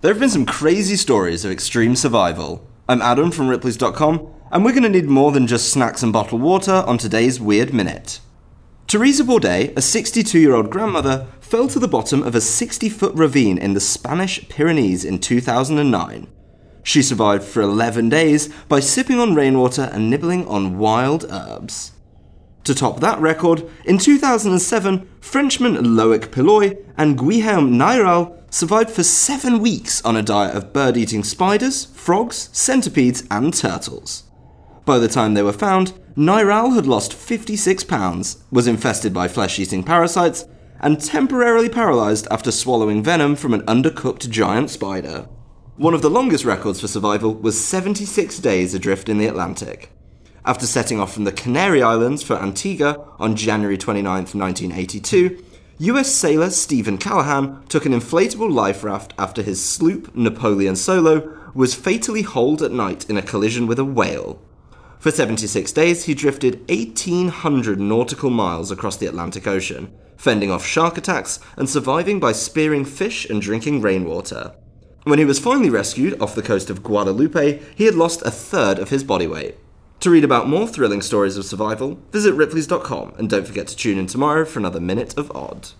There have been some crazy stories of extreme survival. I'm Adam from Ripley's.com, and we're going to need more than just snacks and bottled water on today's Weird Minute. Teresa Bourdet, a 62 year old grandmother, fell to the bottom of a 60 foot ravine in the Spanish Pyrenees in 2009. She survived for 11 days by sipping on rainwater and nibbling on wild herbs. To top that record, in 2007, Frenchmen Loic Pilloy and Guillaume Nairal survived for seven weeks on a diet of bird eating spiders, frogs, centipedes, and turtles. By the time they were found, Nairal had lost 56 pounds, was infested by flesh eating parasites, and temporarily paralysed after swallowing venom from an undercooked giant spider. One of the longest records for survival was 76 days adrift in the Atlantic. After setting off from the Canary Islands for Antigua on January 29, 1982, US sailor Steven Callahan took an inflatable life raft after his sloop Napoleon Solo was fatally holed at night in a collision with a whale. For 76 days, he drifted 1,800 nautical miles across the Atlantic Ocean, fending off shark attacks and surviving by spearing fish and drinking rainwater. When he was finally rescued off the coast of Guadeloupe, he had lost a third of his body weight. To read about more thrilling stories of survival, visit ripley's.com and don't forget to tune in tomorrow for another Minute of Odd.